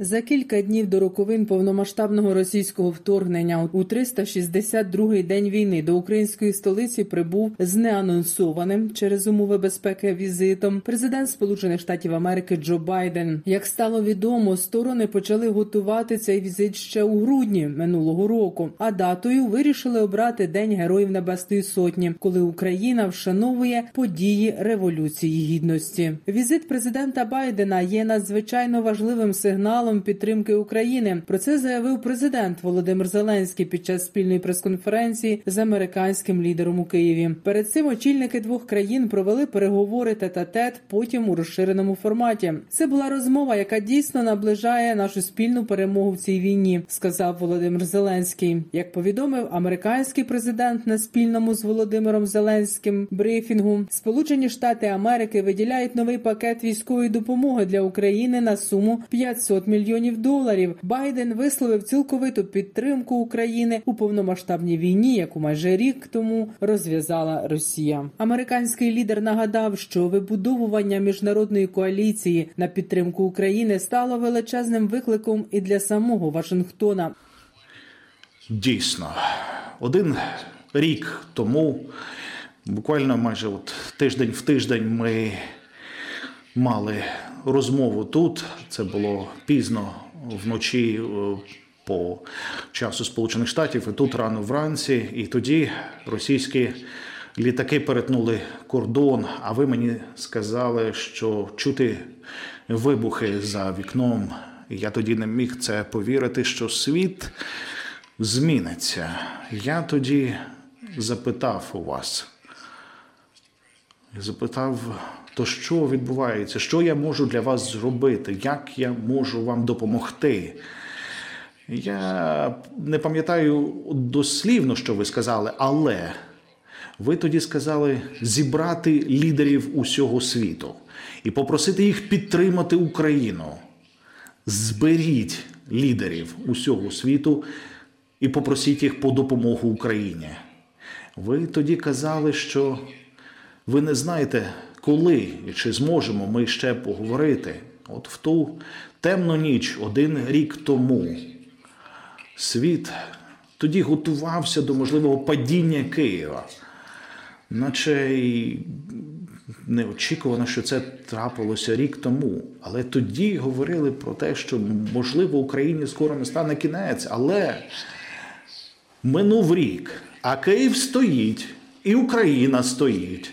За кілька днів до роковин повномасштабного російського вторгнення у 362-й день війни до української столиці прибув з неанонсованим через умови безпеки візитом президент Сполучених Штатів Америки Джо Байден. Як стало відомо, сторони почали готувати цей візит ще у грудні минулого року. А датою вирішили обрати День Героїв Небесної Сотні, коли Україна вшановує події революції гідності. Візит президента Байдена є надзвичайно важливим сигналом сигналом підтримки України. Про це заявив президент Володимир Зеленський під час спільної прес-конференції з американським лідером у Києві. Перед цим очільники двох країн провели переговори тет-а-тет, потім у розширеному форматі. Це була розмова, яка дійсно наближає нашу спільну перемогу в цій війні, сказав Володимир Зеленський. Як повідомив американський президент на спільному з Володимиром Зеленським брифінгу, Сполучені Штати Америки виділяють новий пакет військової допомоги для України на суму 500 мільйонів мільйонів доларів. Байден висловив цілковиту підтримку України у повномасштабній війні, яку майже рік тому розв'язала Росія. Американський лідер нагадав, що вибудовування міжнародної коаліції на підтримку України стало величезним викликом і для самого Вашингтона. Дійсно, один рік тому, буквально майже от тиждень в тиждень, ми мали розмову тут. Це було пізно вночі е, по часу Сполучених Штатів, і тут рано вранці. І тоді російські літаки перетнули кордон. А ви мені сказали, що чути вибухи за вікном. Я тоді не міг це повірити, що світ зміниться. Я тоді запитав у вас. Запитав то що відбувається? Що я можу для вас зробити? Як я можу вам допомогти? Я не пам'ятаю дослівно, що ви сказали, але ви тоді сказали зібрати лідерів усього світу і попросити їх підтримати Україну. Зберіть лідерів усього світу і попросіть їх по допомогу Україні. Ви тоді казали, що ви не знаєте, коли і чи зможемо ми ще поговорити. От в ту темну ніч, один рік тому, світ тоді готувався до можливого падіння Києва, наче й неочікувано, що це трапилося рік тому. Але тоді говорили про те, що можливо Україні скоро не стане кінець, але минув рік, а Київ стоїть, і Україна стоїть.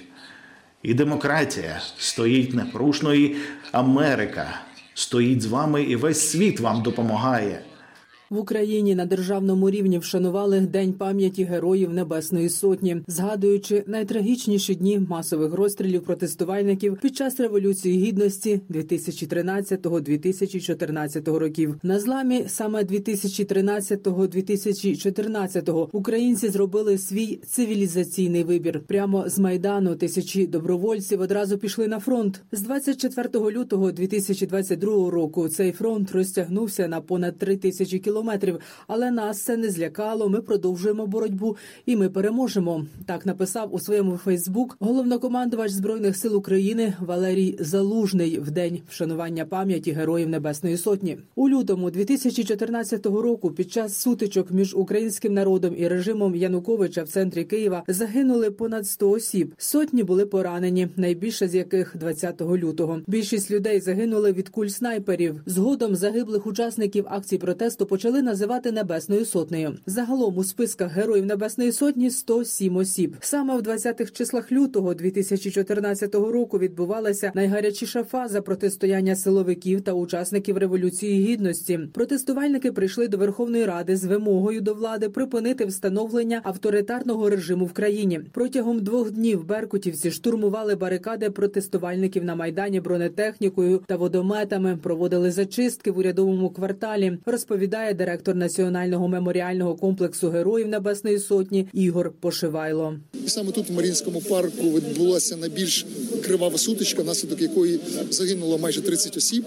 І демократія стоїть непорушно, і Америка стоїть з вами, і весь світ вам допомагає. В Україні на державному рівні вшанували День пам'яті героїв Небесної Сотні, згадуючи найтрагічніші дні масових розстрілів протестувальників під час революції гідності 2013-2014 років. На зламі саме 2013-2014 українці зробили свій цивілізаційний вибір. Прямо з майдану тисячі добровольців одразу пішли на фронт. З 24 лютого 2022 року цей фронт розтягнувся на понад 3 тисячі кілометрів кілометрів. Але нас це не злякало. Ми продовжуємо боротьбу і ми переможемо. Так написав у своєму Фейсбук головнокомандувач збройних сил України Валерій Залужний в день вшанування пам'яті Героїв Небесної Сотні. У лютому 2014 року, під час сутичок між українським народом і режимом Януковича в центрі Києва загинули понад 100 осіб. Сотні були поранені, найбільше з яких 20 лютого. Більшість людей загинули від куль снайперів. Згодом загиблих учасників акцій протесту почали почали називати Небесною Сотнею. Загалом у списках героїв Небесної Сотні 107 осіб. Саме в 20-х числах лютого 2014 року відбувалася найгарячіша фаза протистояння силовиків та учасників революції гідності. Протестувальники прийшли до Верховної Ради з вимогою до влади припинити встановлення авторитарного режиму в країні. Протягом двох днів беркутівці штурмували барикади протестувальників на майдані бронетехнікою та водометами. Проводили зачистки в урядовому кварталі. Розповідає директор національного меморіального комплексу Героїв Небесної Сотні Ігор Пошивайло. Саме тут, в Марінському парку, відбулася найбільш кривава сутичка, внаслідок якої загинуло майже 30 осіб.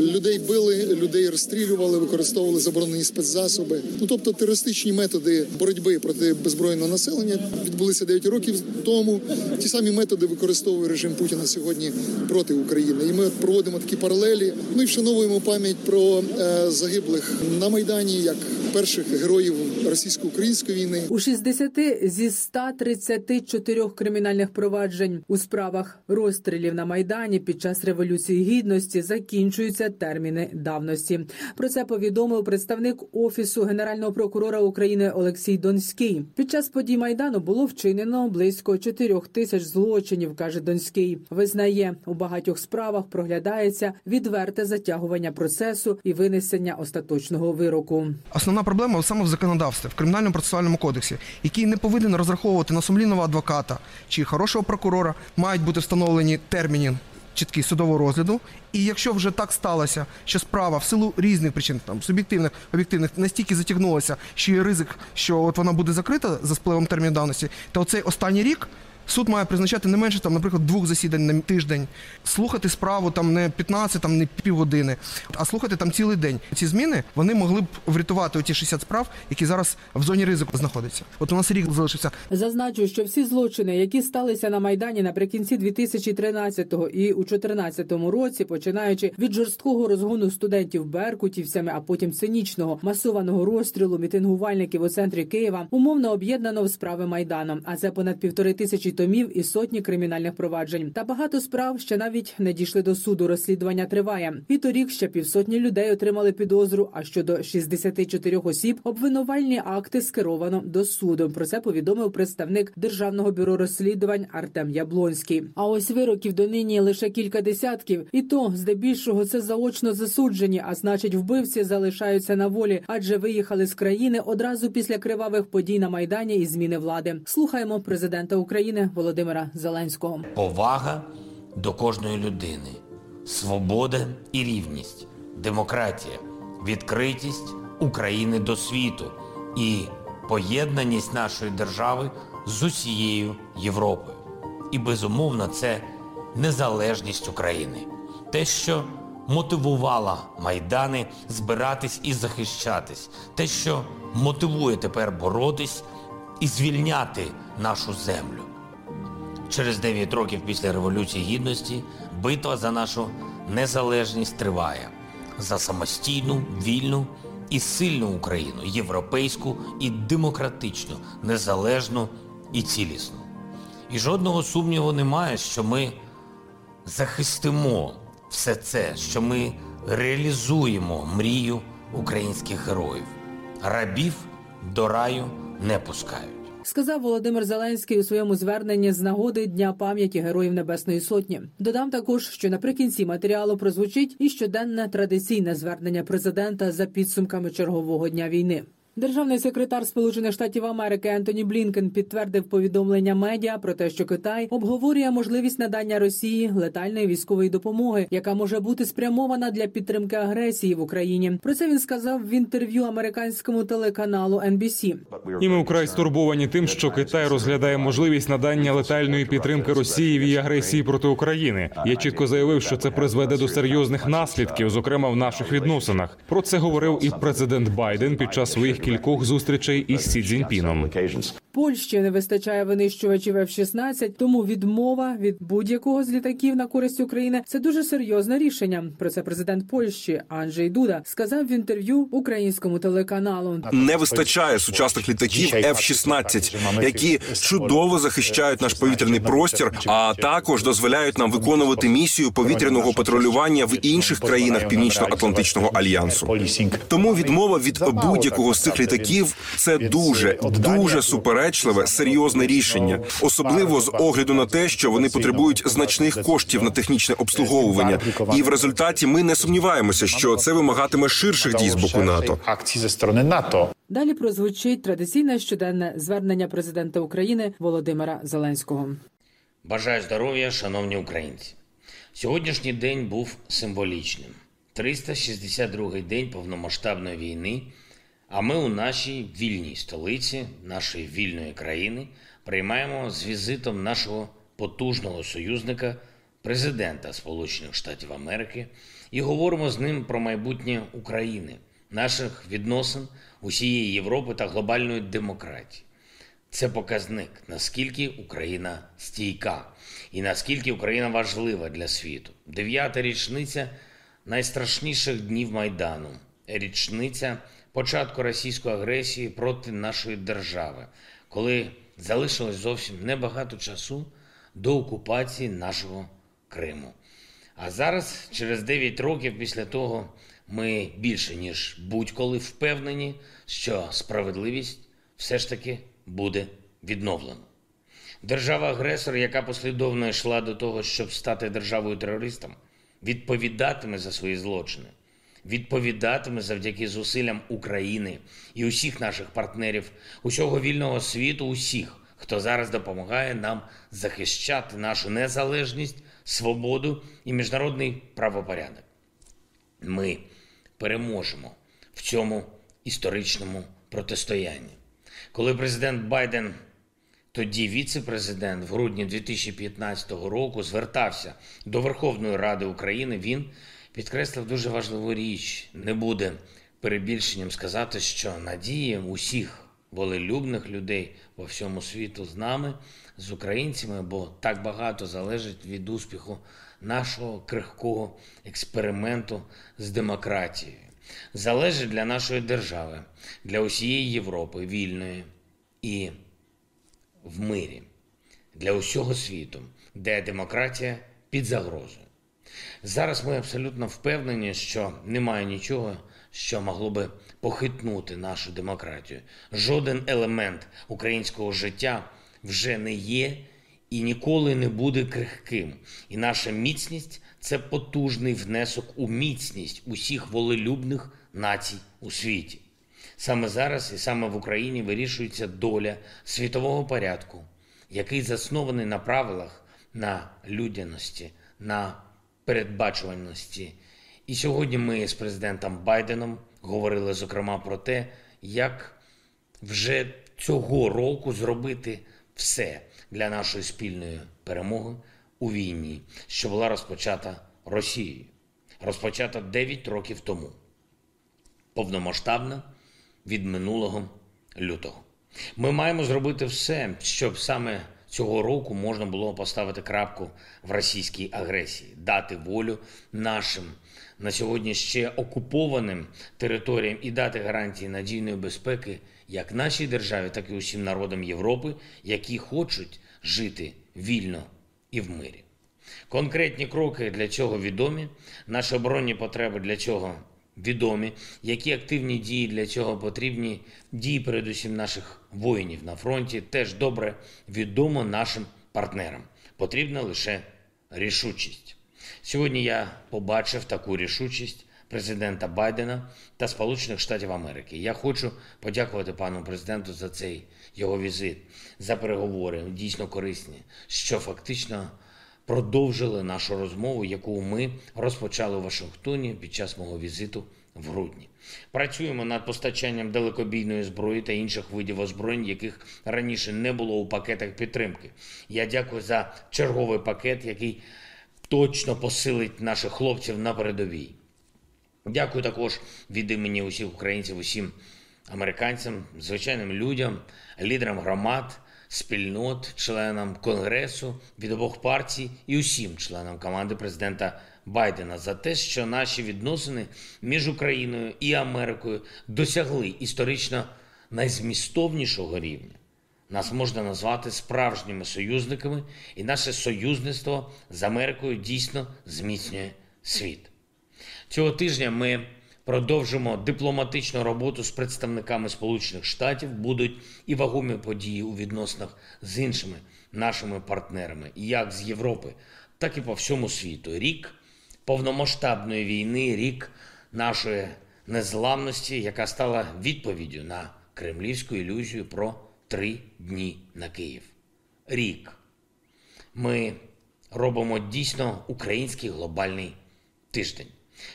Людей били, людей розстрілювали, використовували заборонені спецзасоби. Ну тобто терористичні методи боротьби проти беззбройного населення відбулися 9 років тому. Ті самі методи використовує режим Путіна сьогодні проти України. І ми проводимо такі паралелі. Ну і вшановуємо пам'ять про е, загиблих на майдані як перших героїв російсько-української війни. У 60 зі 134 кримінальних проваджень у справах розстрілів на майдані під час революції гідності закінчуються терміни давності. Про це повідомив представник офісу генерального прокурора України Олексій Донський. Під час подій майдану було вчинено близько 4 тисяч злочинів, каже Донський. Визнає у багатьох справах проглядається відверте затягування процесу і винесення остаточного вироку. Основна проблема саме в законодавстві, в кримінальному процесуальному кодексі, який не повинен розраховувати на сумлінного адвоката чи хорошого прокурора, мають бути встановлені терміни чіткі судового розгляду. І якщо вже так сталося, що справа в силу різних причин, там суб'єктивних, об'єктивних, настільки затягнулася, що є ризик, що от вона буде закрита за спливом терміну давності, то оцей останній рік. Суд має призначати не менше там, наприклад, двох засідань на тиждень, слухати справу там не 15, там не півгодини, а слухати там цілий день. Ці зміни вони могли б врятувати оті 60 справ, які зараз в зоні ризику знаходяться. От у нас рік залишився. Зазначу, що всі злочини, які сталися на майдані наприкінці 2013-го і у 2014 році, починаючи від жорсткого розгону студентів беркутівцями, а потім цинічного масованого розстрілу мітингувальників у центрі Києва, умовно об'єднано в справи майдану. А це понад півтори тисячі томів і сотні кримінальних проваджень. Та багато справ ще навіть не дійшли до суду. Розслідування триває. І торік ще півсотні людей отримали підозру. А щодо 64 осіб обвинувальні акти скеровано до суду. Про це повідомив представник державного бюро розслідувань Артем Яблонський. А ось вироків донині лише кілька десятків, і то здебільшого це заочно засуджені, а значить, вбивці залишаються на волі, адже виїхали з країни одразу після кривавих подій на майдані і зміни влади. Слухаємо президента України Володимира Зеленського. повага до кожної людини, свобода і рівність, демократія, відкритість України до світу і поєднаність нашої держави з усією Європою. І безумовно, це незалежність України, те, що мотивувало майдани збиратись і захищатись, те, що мотивує тепер боротись і звільняти нашу землю. Через 9 років після Революції Гідності битва за нашу незалежність триває. За самостійну, вільну і сильну Україну, європейську і демократичну, незалежну і цілісну. І жодного сумніву немає, що ми захистимо все це, що ми реалізуємо мрію українських героїв. Рабів до раю не пускають. Сказав Володимир Зеленський у своєму зверненні з нагоди Дня пам'яті Героїв Небесної Сотні. Додам також, що наприкінці матеріалу прозвучить і щоденне традиційне звернення президента за підсумками чергового дня війни. Державний секретар Сполучених Штатів Америки Ентоні Блінкен підтвердив повідомлення медіа про те, що Китай обговорює можливість надання Росії летальної військової допомоги, яка може бути спрямована для підтримки агресії в Україні. Про це він сказав в інтерв'ю американському телеканалу NBC. І ми вкрай стурбовані тим, що Китай розглядає можливість надання летальної підтримки Росії в її агресії проти України. Я чітко заявив, що це призведе до серйозних наслідків, зокрема в наших відносинах. Про це говорив і президент Байден під час своїх кількох зустрічей із Сі Цзіньпіном. Польщі не вистачає винищувачів F-16, тому відмова від будь-якого з літаків на користь України це дуже серйозне рішення. Про це президент Польщі Анджей Дуда сказав в інтерв'ю українському телеканалу. Не вистачає сучасних літаків F-16, які чудово захищають наш повітряний простір, а також дозволяють нам виконувати місію повітряного патрулювання в інших країнах Північно-Атлантичного альянсу. Тому відмова від будь-якого з цих літаків це дуже дуже суперечливе, серйозне рішення, особливо з огляду на те, що вони потребують значних коштів на технічне обслуговування, і в результаті ми не сумніваємося, що це вимагатиме ширших дій з боку НАТО. akcji ze strony NATO. Далі прозвучить традиційне щоденне звернення президента України Володимира Зеленського. Бажаю здоров'я, шановні українці. Сьогоднішній день був символічним. 362-й день повномасштабної війни, а ми у нашій вільній столиці, нашої вільної країни, приймаємо з візитом нашого потужного союзника, президента Сполучених Штатів Америки, і говоримо з ним про майбутнє України, наших відносин усієї Європи та глобальної демократії. Це показник, наскільки Україна стійка і наскільки Україна важлива для світу. Дев'ята річниця найстрашніших днів Майдану, річниця початку російської агресії проти нашої держави, коли залишилось зовсім небагато часу до окупації нашого Криму. А зараз, через 9 років після того, ми більше ніж будь-коли впевнені, що справедливість все ж таки буде відновлено. Держава-агресор, яка послідовно йшла до того, щоб стати державою терористом, відповідатиме за свої злочини, відповідатиме завдяки зусиллям України і усіх наших партнерів, усього вільного світу, усіх, хто зараз допомагає нам захищати нашу незалежність, свободу і міжнародний правопорядок. Ми переможемо в цьому історичному протистоянні. Коли президент Байден, тоді віце-президент, в грудні 2015 року звертався до Верховної Ради України, він підкреслив дуже важливу річ. Не буде перебільшенням сказати, що надії усіх волелюбних людей по всьому світу з нами, з українцями, бо так багато залежить від успіху нашого крихкого експерименту з демократією залежить для нашої держави, для усієї Європи вільної і в мирі, для усього світу, де демократія під загрозою. Зараз ми абсолютно впевнені, що немає нічого, що могло би похитнути нашу демократію. Жоден елемент українського життя вже не є і ніколи не буде крихким. І наша міцність це потужний внесок у міцність усіх волелюбних націй у світі. Саме зараз і саме в Україні вирішується доля світового порядку, який заснований на правилах, на людяності, на передбачуваності. І сьогодні ми з президентом Байденом говорили зокрема про те, як вже цього року зробити все для нашої спільної перемоги у війні, що була розпочата Росією, розпочата 9 років тому, повномасштабна від минулого лютого. Ми маємо зробити все, щоб саме цього року можна було поставити крапку в російській агресії, дати волю нашим на сьогодні ще окупованим територіям і дати гарантії надійної безпеки як нашій державі, так і усім народам Європи, які хочуть жити вільно і в мирі. Конкретні кроки для цього відомі, наші оборонні потреби для цього відомі, які активні дії для цього потрібні, дії, передусім наших воїнів на фронті, теж добре відомо нашим партнерам. Потрібна лише рішучість. Сьогодні я побачив таку рішучість президента Байдена та Сполучених Штатів Америки. Я хочу подякувати пану президенту за цей його візит, за переговори дійсно корисні, що фактично продовжили нашу розмову, яку ми розпочали у Вашингтоні під час мого візиту в грудні. Працюємо над постачанням далекобійної зброї та інших видів озброєнь, яких раніше не було у пакетах підтримки. Я дякую за черговий пакет, який точно посилить наших хлопців на передовій. Дякую також від імені усіх українців, усім американцям, звичайним людям, лідерам громад, спільнот, членам конгресу від обох партій і усім членам команди президента Байдена за те, що наші відносини між Україною і Америкою досягли історично найзмістовнішого рівня. Нас можна назвати справжніми союзниками, і наше союзництво з Америкою дійсно зміцнює світ. Цього тижня ми продовжимо дипломатичну роботу з представниками Сполучених Штатів. Будуть і вагомі події у відносинах з іншими нашими партнерами, як з Європи, так і по всьому світу. Рік повномасштабної війни, рік нашої незламності, яка стала відповіддю на кремлівську ілюзію про три дні на Київ. Рік. Ми робимо дійсно український глобальний тиждень.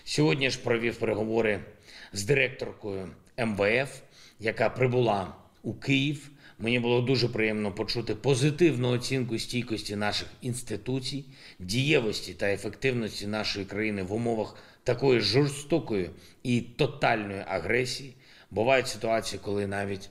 Сьогодні ж провів переговори з директоркою МВФ, яка прибула у Київ. Мені було дуже приємно почути позитивну оцінку стійкості наших інституцій, дієвості та ефективності нашої країни в умовах такої жорстокої і тотальної агресії. Бувають ситуації, коли навіть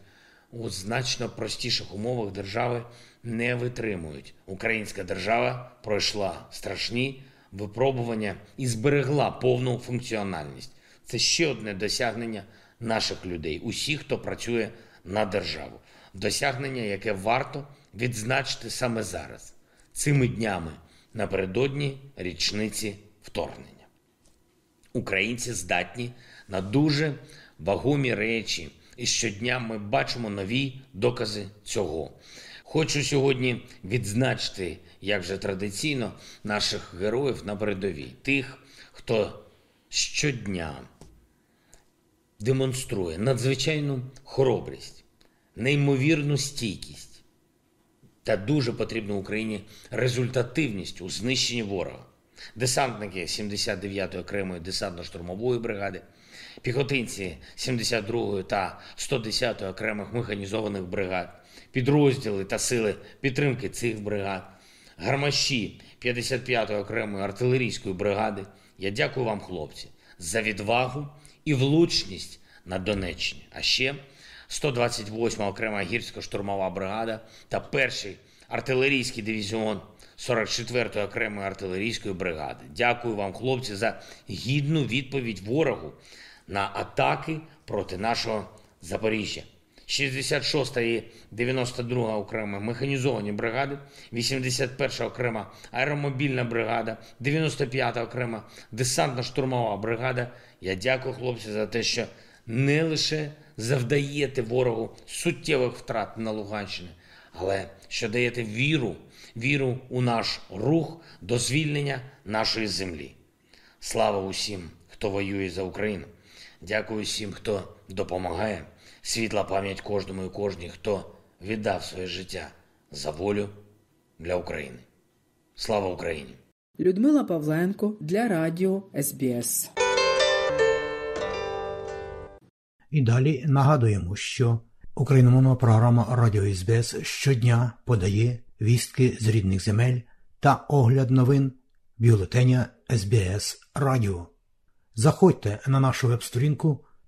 у значно простіших умовах держави не витримують. Українська держава пройшла страшні випробування і зберегла повну функціональність. Це ще одне досягнення наших людей, усіх, хто працює на державу. Досягнення, яке варто відзначити саме зараз, цими днями напередодні річниці вторгнення. Українці здатні на дуже вагомі речі, і щодня ми бачимо нові докази цього. Хочу сьогодні відзначити, як вже традиційно, наших героїв на передовій, тих, хто щодня демонструє надзвичайну хоробрість, неймовірну стійкість та дуже потрібну Україні результативність у знищенні ворога. Десантники 79-ї окремої десантно-штурмової бригади, піхотинці 72-ї та 110-ї окремих механізованих бригад, підрозділи та сили підтримки цих бригад, гармаші 55-ї окремої артилерійської бригади. Я дякую вам, хлопці, за відвагу і влучність на Донеччині. А ще 128-ма окрема гірсько-штурмова бригада та перший артилерійський дивізіон 44-ї окремої артилерійської бригади. Дякую вам, хлопці, за гідну відповідь ворогу на атаки проти нашого Запоріжжя. 66 і 92 окрема механізовані бригади, 81 окрема аеромобільна бригада, 95 окрема десантно-штурмова бригада. Я дякую, хлопці, за те, що не лише завдаєте ворогу суттєвих втрат на Луганщині, але що даєте віру, віру у наш рух до звільнення нашої землі. Слава усім, хто воює за Україну. Дякую всім, хто допомагає. Світла пам'ять кожному і кожній, хто віддав своє життя за волю для України. Слава Україні! Людмила Павленко для Радіо СБС. І далі нагадуємо, що україномовна програма Радіо СБС щодня подає вістки з рідних земель та огляд новин бюлетеня СБС Радіо. Заходьте на нашу веб-сторінку